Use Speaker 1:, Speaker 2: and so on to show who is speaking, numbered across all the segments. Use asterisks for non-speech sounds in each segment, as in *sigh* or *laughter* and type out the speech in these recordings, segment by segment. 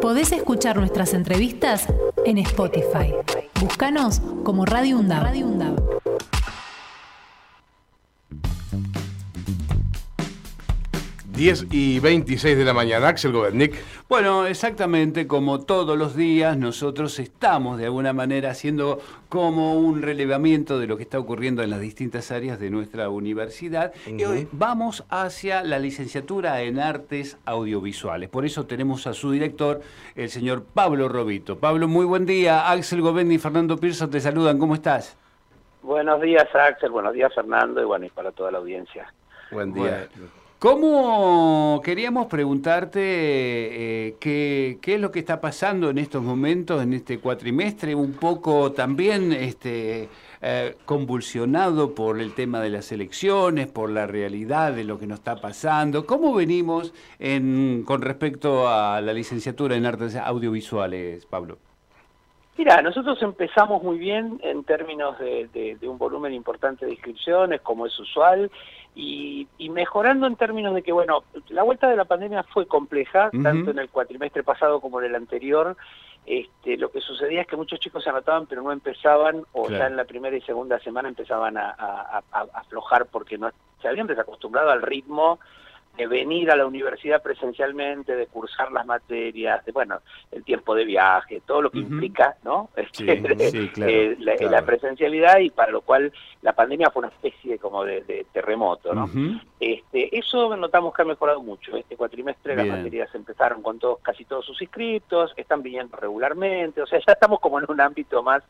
Speaker 1: Podés escuchar nuestras entrevistas en Spotify. Búscanos como Radio Undab.
Speaker 2: 10 y 26 de la mañana. Axel Gobernik.
Speaker 3: Bueno, exactamente como todos los días, nosotros estamos de alguna manera haciendo como un relevamiento de lo que está ocurriendo en las distintas áreas de nuestra universidad. Y hoy vamos hacia la licenciatura en artes audiovisuales. Por eso tenemos a su director, el señor Pablo Robito. Pablo, muy buen día. Axel Gobernik y Fernando Pirso te saludan. ¿Cómo estás?
Speaker 4: Buenos días, Axel. Buenos días, Fernando. Y bueno, y para toda la audiencia.
Speaker 2: Buen día.
Speaker 3: ¿Cómo queríamos preguntarte eh, qué, qué, es lo que está pasando en estos momentos, en este cuatrimestre, un poco también este, eh, convulsionado por el tema de las elecciones, por la realidad de lo que nos está pasando? ¿Cómo venimos en, con respecto a la licenciatura en artes audiovisuales, Pablo?
Speaker 4: Mira, nosotros empezamos muy bien en términos de, un volumen importante de inscripciones, como es usual, y, y, mejorando en términos de que, bueno, la vuelta de la pandemia fue compleja, uh -huh. tanto en el cuatrimestre pasado como en el anterior. Este, lo que sucedía es que muchos chicos se anotaban pero no empezaban, o claro. ya en la primera y segunda semana empezaban a, a, a, a aflojar porque no se habían desacostumbrado al ritmo de venir a la universidad presencialmente, de cursar las materias, de bueno, el tiempo de viaje, todo lo que uh -huh. implica, ¿no? *laughs*
Speaker 3: Sí, sí, claro,
Speaker 4: eh, la,
Speaker 3: claro.
Speaker 4: la, presencialidad y para lo cual la pandemia fue una especie como de, de terremoto, ¿no? Uh -huh. este, eso notamos que ha mejorado mucho. Este cuatrimestre Bien. las materias empezaron con todos, casi todos sus inscriptos, están viniendo regularmente, o sea, ya estamos como en un ámbito más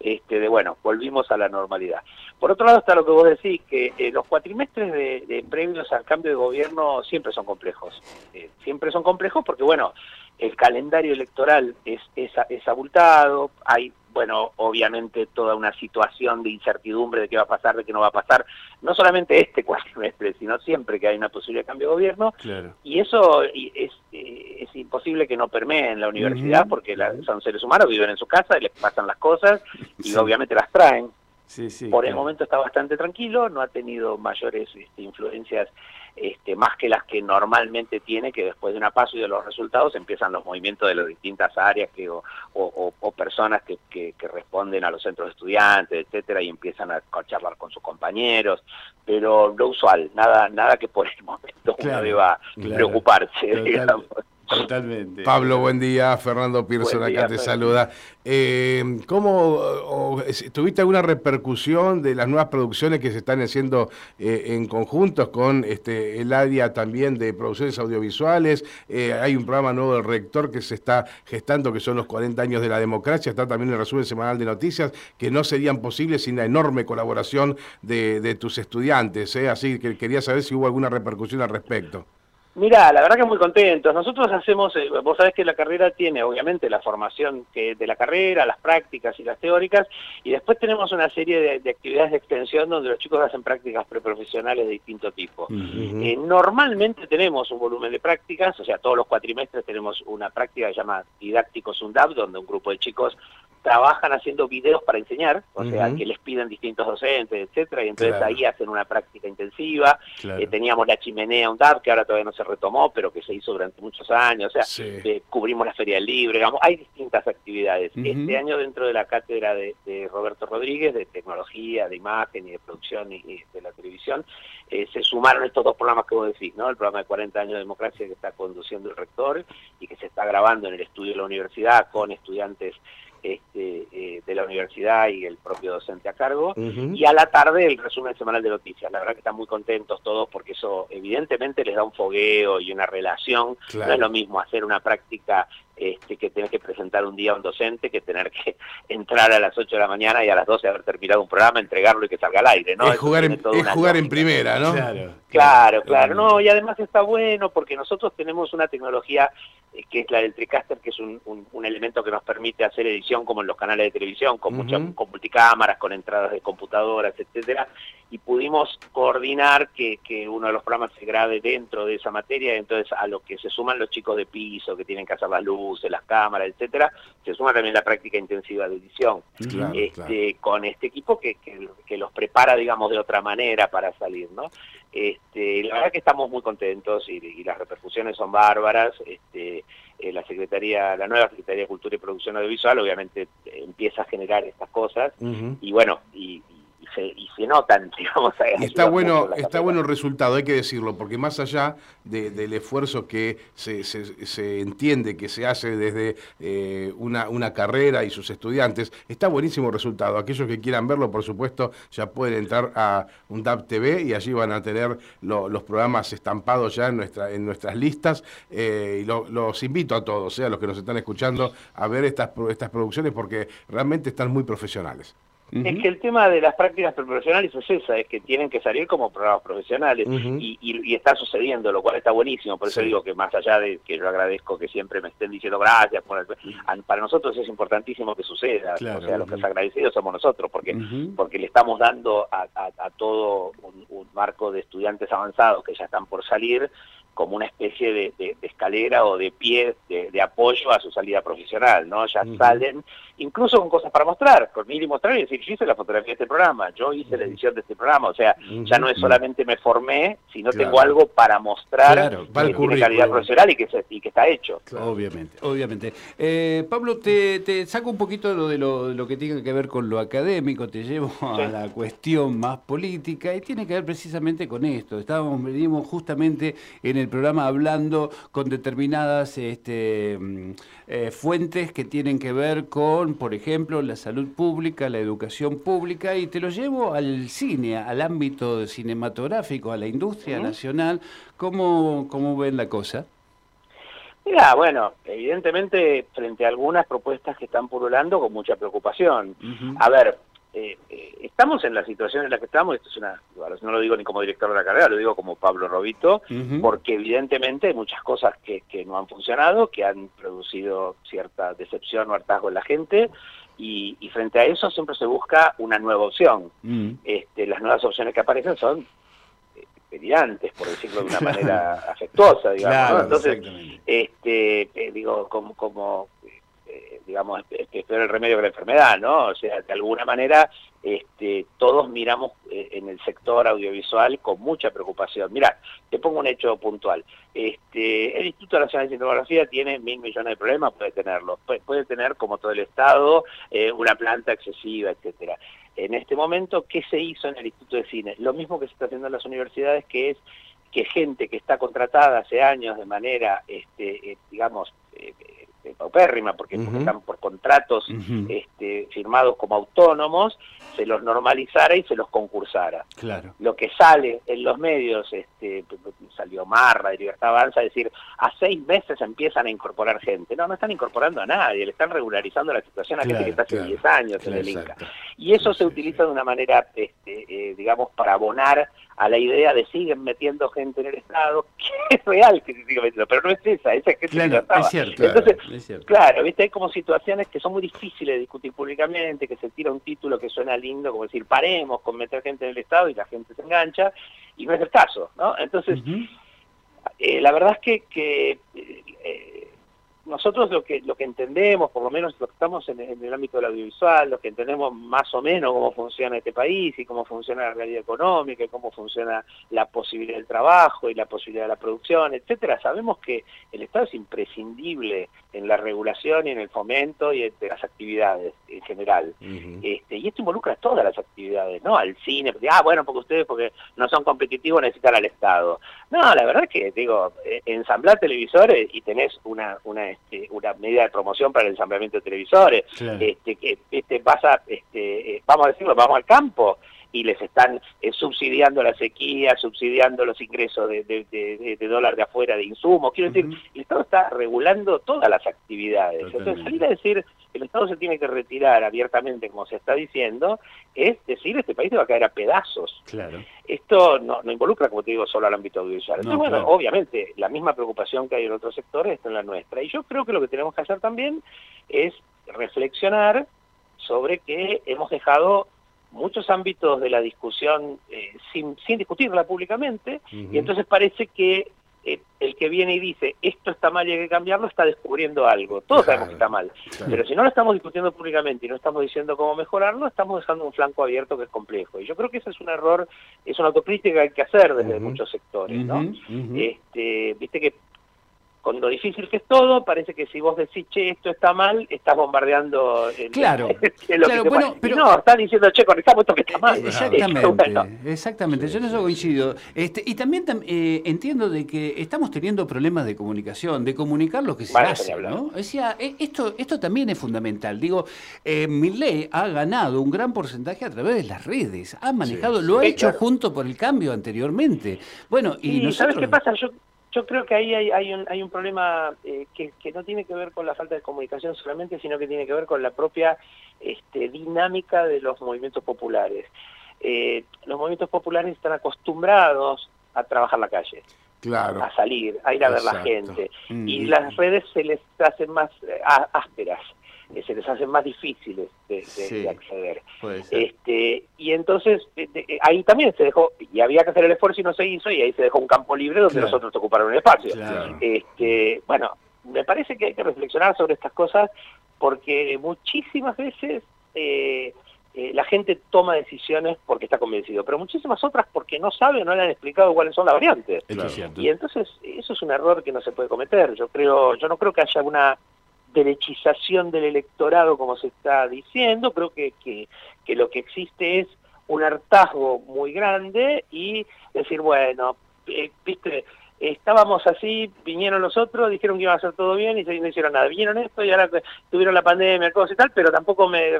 Speaker 4: este, de bueno, volvimos a la normalidad. Por otro lado está lo que vos decís, que eh, los cuatrimestres de, de, previos al cambio de gobierno siempre son complejos. Eh, siempre son complejos porque, bueno, el calendario electoral es, es, es abultado, hay bueno, obviamente toda una situación de incertidumbre de qué va a pasar, de qué no va a pasar, no solamente este *laughs* cuatrimestre, sino siempre que hay una posible cambio de gobierno,
Speaker 3: claro.
Speaker 4: y eso es, es, imposible que no permee en la universidad, uh -huh. porque la, son seres humanos, viven en su casa y les pasan las cosas, y sí. obviamente las traen.
Speaker 3: Sí, sí,
Speaker 4: Por claro. el momento está bastante tranquilo, no ha tenido mayores este, influencias este, más que las que normalmente tiene, que después de una paso y de los resultados empiezan los movimientos de las distintas áreas que, o, o, o personas que, que, que, responden a los centros de estudiantes, etcétera, y empiezan a, charlar con sus compañeros, pero lo usual, nada, nada que por el momento claro, uno deba claro, preocuparse,
Speaker 2: total,
Speaker 4: digamos.
Speaker 3: Totalmente.
Speaker 2: Pablo, buen día. Fernando Pearson acá te saluda. Eh, ¿Cómo o, tuviste alguna repercusión de las nuevas producciones que se están haciendo eh, en conjuntos con este, el área también de producciones audiovisuales? Eh, hay un programa nuevo del rector que se está gestando, que son los 40 años de la democracia. Está también el resumen semanal de noticias, que no serían posibles sin la enorme colaboración de, de tus estudiantes. ¿eh? Así que quería saber si hubo alguna repercusión al respecto.
Speaker 4: Mira, la verdad que muy contentos. Nosotros hacemos, eh, vos sabés que la carrera tiene obviamente la formación que de la carrera, las prácticas y las teóricas, y después tenemos una serie de, de actividades de extensión donde los chicos hacen prácticas preprofesionales de distinto tipo. Uh -huh. eh, normalmente tenemos un volumen de prácticas, o sea, todos los cuatrimestres tenemos una práctica que se llama Didáctico Sundab, donde un grupo de chicos trabajan haciendo videos para enseñar, o uh -huh. sea, que les piden distintos docentes, etcétera, y entonces claro. ahí hacen una práctica intensiva. Claro. Eh, teníamos la chimenea UNDAP, que ahora todavía no se retomó, pero que se hizo durante muchos años, o sea, sí. eh, cubrimos la Feria del Libre, digamos, hay distintas actividades. Uh -huh. Este año dentro de la cátedra de, de, Roberto Rodríguez, de tecnología, de imagen y de producción y, y de la televisión, eh, se sumaron estos dos programas que vos decís, ¿no? El programa de 40 años de democracia que está conduciendo el rector y que se está grabando en el estudio de la universidad con estudiantes este, eh, de la universidad y el propio docente a cargo, uh -huh. y a la tarde el resumen semanal de noticias. La verdad que están muy contentos todos porque eso evidentemente les da un fogueo y una relación. Claro. No es lo mismo hacer una práctica este, que tenés que presentar un día a un docente que tener que *laughs* entrar a las 8 de la mañana y a las 12 haber terminado un programa, entregarlo y que salga al aire, ¿no?
Speaker 2: Es jugar, en, es jugar en, primera, ¿no?
Speaker 4: Claro, claro, claro, No, y además está bueno porque nosotros tenemos una tecnología eh, que es la del TriCaster, que es un, un, un, elemento que nos permite hacer edición como en los canales de televisión, con, uh -huh. muchas, con multicámaras, con entradas de computadoras, etcétera, y pudimos coordinar que, uno de los programas se grabe dentro de esa materia, entonces a lo que se suman los chicos de piso, que tienen que hacer las luces, las cámaras, etcétera, se suma también la práctica intensiva de edición, este, con este equipo que, que, los prepara, digamos, de otra manera para salir, ¿no? Este, la verdad que estamos muy contentos y, las repercusiones son bárbaras, este, eh, la Secretaría, la nueva Secretaría de Cultura y Producción Audiovisual obviamente empieza a generar estas cosas. Y bueno, y, y se notan, *laughs* digamos.
Speaker 2: está bueno, está bueno el resultado, hay que decirlo, porque más allá del esfuerzo que se, se, entiende que se hace desde eh, una, una carrera y sus estudiantes, está buenísimo el resultado. Aquellos que quieran verlo, por supuesto, ya pueden entrar a un DAP TV y allí van a tener los programas estampados ya en, nuestra, en nuestras listas. Eh, y los invito a todos, eh, a los que nos están escuchando, a ver estas, estas producciones porque realmente están muy profesionales.
Speaker 4: Es que el tema de las prácticas profesionales es esa, es que tienen que salir como programas profesionales y, está sucediendo, lo cual está buenísimo, por eso digo que más allá de que yo agradezco que siempre me estén diciendo gracias, para nosotros es importantísimo que suceda, o sea, los que agradecidos somos nosotros, porque, porque le estamos dando a, todo un, un marco de estudiantes avanzados que ya están por salir, como una especie de, escalera o de pie de, apoyo a su salida profesional, ¿no? Ya salen, incluso con cosas para mostrar, con y mostrar y decir, yo hice la fotografía de este programa, yo hice la edición de este programa, o sea, ya no es solamente me formé, sino tengo algo para mostrar que tiene calidad profesional y que, que está hecho.
Speaker 3: Obviamente, obviamente. Eh, Pablo, te, saco un poquito lo de lo, que tiene que ver con lo académico, te llevo a la cuestión más política y tiene que ver precisamente con esto. Estábamos, venimos justamente en el el programa hablando con determinadas este, mm, eh, fuentes que tienen que ver con, por ejemplo, la salud pública, la educación pública, y te lo llevo al cine, al ámbito cinematográfico, a la industria nacional. ¿Cómo, ¿Cómo ven la cosa?
Speaker 4: Mira, bueno, evidentemente frente a algunas propuestas que están pululando con mucha preocupación. A ver, eh, eh, estamos en la situación en la que estamos, esto es una, no lo digo ni como director de la carrera, lo digo como Pablo Robito, porque evidentemente hay muchas cosas que, no han funcionado, que han producido cierta decepción o hartazgo en la gente, y, frente a eso siempre se busca una nueva opción. este, las nuevas opciones que aparecen son eh, por decirlo de una manera *laughs* afectuosa, digamos. Entonces, este, eh, digo, como, como digamos, este, es el remedio que la enfermedad, ¿no? O sea, de alguna manera este, todos miramos eh, en el sector audiovisual con mucha preocupación. Mira, te pongo un hecho puntual. Este, el Instituto Nacional de Cinematografía tiene mil millones de problemas, puede tenerlo. Puede, tener, como todo el Estado, eh, una planta excesiva, etcétera. En este momento, ¿qué se hizo en el Instituto de Cine? Lo mismo que se está haciendo en las universidades, que es que gente que está contratada hace años de manera, este, eh, digamos, este, paupérrima, porque, están por contratos este, firmados como autónomos, se los normalizara y se los concursara.
Speaker 3: Claro.
Speaker 4: Lo que sale en los medios, este, salió Marra de Libertad Avanza, es decir, a seis meses empiezan a incorporar gente. No, no están incorporando a nadie, le están regularizando la situación a gente que está hace 10 años en el Inca. Y eso se utiliza de una manera, este, eh, digamos, para abonar a la idea de siguen metiendo gente en el Estado, *laughs* que es real que se siga metiendo, pero no es esa, esa gente
Speaker 3: claro, es cierto,
Speaker 4: Entonces, claro, ¿viste? hay como situaciones que son muy difíciles de discutir públicamente, que se tira un título que suena lindo, como decir, paremos con meter gente en el Estado y la gente se engancha, y no es el caso, ¿no? Entonces, eh, la verdad es que, que eh, nosotros lo que lo que entendemos, por lo menos lo que estamos en, el ámbito del audiovisual, lo que entendemos más o menos cómo funciona este país y cómo funciona la realidad económica y cómo funciona la posibilidad del trabajo y la posibilidad de la producción, etcétera, sabemos que el Estado es imprescindible en la regulación y en el fomento y de las actividades en general. este, y esto involucra todas las actividades, ¿no? Al cine, porque, ah, bueno, porque ustedes porque no son competitivos necesitan al Estado. No, la verdad es que, digo, eh, ensamblar televisores y tenés una, una este, una medida de promoción para el ensamblamiento de televisores, este, que este, pasa, este, eh, vamos a decirlo, vamos al campo y les están eh, subsidiando la sequía, subsidiando los ingresos de, de, dólar de afuera de insumos. Quiero decir, el Estado está regulando todas las actividades. Entonces, salir a decir Estado se tiene que retirar abiertamente, como se está diciendo, es decir, este país se va a caer a pedazos.
Speaker 3: Claro.
Speaker 4: Esto no, involucra, como te digo, solo al ámbito audiovisual. Entonces, bueno, obviamente, la misma preocupación que hay en otros sectores está en la nuestra. Y yo creo que lo que tenemos que hacer también es reflexionar sobre que hemos dejado muchos ámbitos de la discusión eh, sin, sin discutirla públicamente, y entonces parece que eh, el que viene y dice esto está mal y hay que cambiarlo está descubriendo algo. Todos sabemos que está mal. Pero si no lo estamos discutiendo públicamente y no estamos diciendo cómo mejorarlo, estamos dejando un flanco abierto que es complejo. Y yo creo que ese es un error, es una autocrítica que hay que hacer desde muchos sectores. ¿no? este, Viste que con lo difícil que es todo, parece que si vos decís, che, esto está mal, estás bombardeando
Speaker 3: el, claro, *laughs*
Speaker 4: claro bueno, pero, no, estás diciendo, che, corrijamos esto que está mal.
Speaker 3: Exactamente, exactamente, yo en eso coincido. Este, y también eh, entiendo de que estamos teniendo problemas de comunicación, de comunicar lo que se hace, ¿no? Decía, eh, esto, esto también es fundamental. Digo, eh, ley ha ganado un gran porcentaje a través de las redes, ha manejado, lo ha hecho junto por el cambio anteriormente. Bueno, y, nosotros...
Speaker 4: ¿sabes qué pasa? Yo yo creo que ahí hay, un, hay un problema eh, que, no tiene que ver con la falta de comunicación solamente, sino que tiene que ver con la propia este, dinámica de los movimientos populares. Eh, los movimientos populares están acostumbrados a trabajar la calle.
Speaker 2: Claro.
Speaker 4: a salir, a ir a ver la gente. Mm. Y las redes se les hacen más eh, ásperas se les hacen más difíciles de, acceder. Este, y entonces eh, eh, ahí también se dejó, y había que hacer el esfuerzo y no se hizo, y ahí se dejó un campo libre donde nosotros te ocuparon el espacio. Este, bueno, me parece que hay que reflexionar sobre estas cosas porque muchísimas veces eh, la gente toma decisiones porque está convencido, pero muchísimas otras porque no sabe o no le han explicado cuáles son las variantes. Y entonces eso es un error que no se puede cometer. Yo creo, yo no creo que haya una derechización del electorado, como se está diciendo, creo que, que, que lo que existe es un hartazgo muy grande y decir, bueno, eh, viste, estábamos así, vinieron los otros, dijeron que iba a hacer todo bien y no hicieron nada. Vinieron esto y ahora tuvieron la pandemia, cosas y tal, pero tampoco me,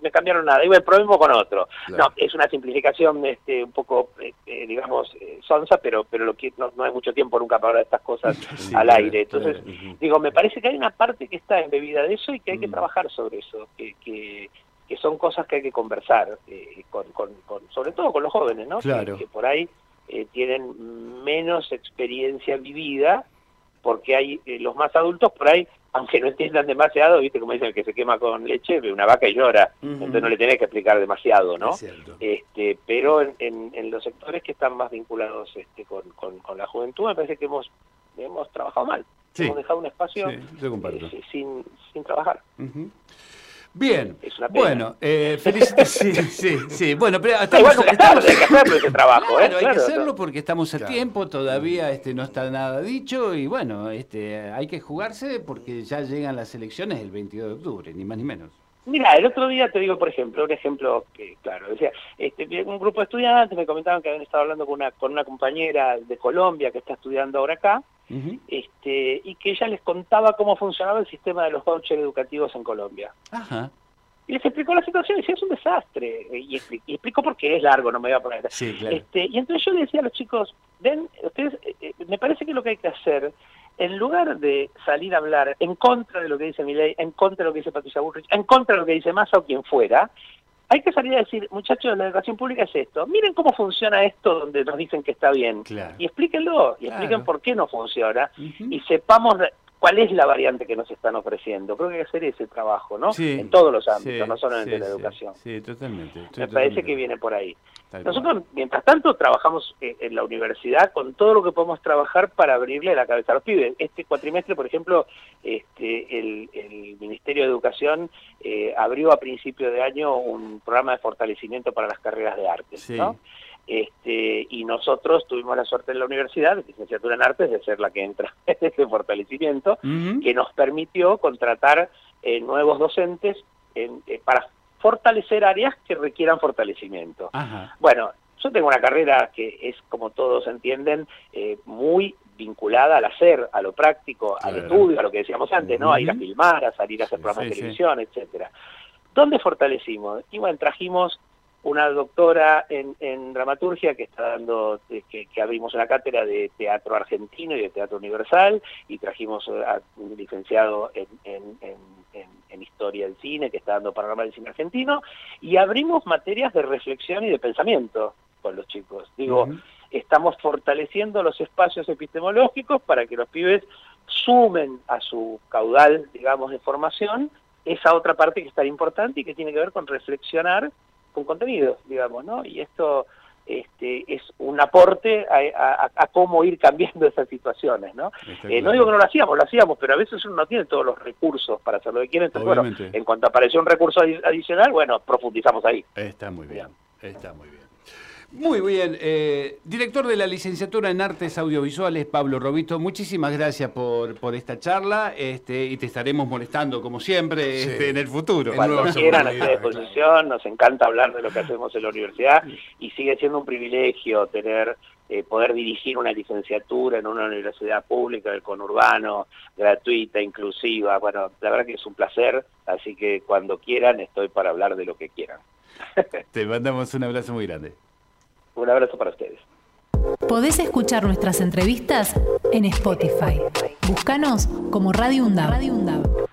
Speaker 4: me, cambiaron nada. Iba el problema con otro. No, es una simplificación este, un poco, este, digamos, eh, sonsa, pero pero lo que no, hay mucho tiempo nunca para hablar de estas cosas *laughs* al aire. Entonces, digo, me parece que hay una parte que está embebida de eso y que hay que mm. trabajar sobre eso, que, que, son cosas que hay que conversar, eh, con, con, sobre todo con los jóvenes, ¿no? que por ahí eh, tienen menos experiencia vivida, porque hay eh, los más adultos por ahí, aunque no entiendan demasiado, viste como dicen que se quema con leche, ve una vaca y llora, entonces no le tenés que explicar demasiado, ¿no? Este, pero en, los sectores que están más vinculados este, con, la juventud, me parece que hemos, hemos trabajado mal. Hemos dejado un espacio eh, sin, sin trabajar.
Speaker 3: Bien, bueno, eh, sí, sí, sí. Bueno, pero
Speaker 4: estamos, hay que hacerlo ese trabajo,
Speaker 3: ¿eh? hay que hacerlo porque estamos a tiempo, todavía este no está nada dicho y bueno, este hay que jugarse porque ya llegan las elecciones el 22 de octubre, ni más ni menos.
Speaker 4: Mira, el otro día te digo, por ejemplo, un ejemplo que, claro, decía, este, un grupo de estudiantes me comentaban que habían estado hablando con una, con una compañera de Colombia que está estudiando ahora acá, este, y que ella les contaba cómo funcionaba el sistema de los vouchers educativos en Colombia. Y les explicó la situación y decía, es un desastre. Y, explicó por qué es largo, no me voy a poner. este, y entonces yo le decía a los chicos, ven, ustedes, eh, eh, me parece que lo que hay que hacer, en lugar de salir a hablar en contra de lo que dice Milei, en contra de lo que dice Patricia Bullrich, en contra de lo que dice Massa o quien fuera, hay que salir a decir, muchachos, la educación pública es esto. Miren cómo funciona esto donde nos dicen que está bien. Y explíquenlo, y expliquen por qué no funciona. Y sepamos cuál es la variante que nos están ofreciendo. Creo que hay que hacer ese trabajo, ¿no? en todos los ámbitos, no solamente en la educación.
Speaker 3: Sí, totalmente.
Speaker 4: Me parece que viene por ahí. Nosotros, mientras tanto, trabajamos eh, en la universidad con todo lo que podemos trabajar para abrirle la cabeza a los pibes. Este cuatrimestre, por ejemplo, este, el, Ministerio de Educación eh, abrió a principio de año un programa de fortalecimiento para las carreras de arte, ¿no? Este, y nosotros tuvimos la suerte en la universidad, de licenciatura en artes, de ser la que entra *laughs* en ese fortalecimiento, que nos permitió contratar eh, nuevos docentes eh, para fortalecer áreas que requieran fortalecimiento. Bueno, yo tengo una carrera que es, como todos entienden, eh, muy vinculada al hacer, a lo práctico, al estudio, a lo que decíamos antes, ¿no? A ir a filmar, a salir a hacer programas de televisión, etcétera. ¿Dónde fortalecimos? Y bueno, trajimos una doctora en, dramaturgia que está dando, que, abrimos una cátedra de teatro argentino y de teatro universal, y trajimos a un licenciado en, historia del cine que está dando panorama del cine argentino, y abrimos materias de reflexión y de pensamiento con los chicos. Digo, estamos fortaleciendo los espacios epistemológicos para que los pibes sumen a su caudal, digamos, de formación esa otra parte que es tan importante y que tiene que ver con reflexionar con contenidos, digamos, ¿no? Y esto este, es un aporte a, cómo ir cambiando esas situaciones, ¿no? Eh, no digo que no lo hacíamos, lo hacíamos, pero a veces uno no tiene todos los recursos para hacer lo que quiere, entonces, bueno, en cuanto apareció un recurso adicional, bueno, profundizamos ahí.
Speaker 3: Está muy bien, está muy bien. Muy bien, eh, director de la licenciatura en Artes Audiovisuales, Pablo Robito, muchísimas gracias por, por esta charla este, y te estaremos molestando como siempre este, en el futuro.
Speaker 4: Cuando quieran, a disposición, nos encanta hablar de lo que hacemos en la universidad y sigue siendo un privilegio tener eh, poder dirigir una licenciatura en una universidad pública del conurbano, gratuita, inclusiva. Bueno, la verdad que es un placer, así que cuando quieran estoy para hablar de lo que quieran.
Speaker 3: Te mandamos un abrazo muy grande.
Speaker 4: Un abrazo para ustedes.
Speaker 1: Podés escuchar nuestras entrevistas en Spotify. Búscanos como Radio UNDAV.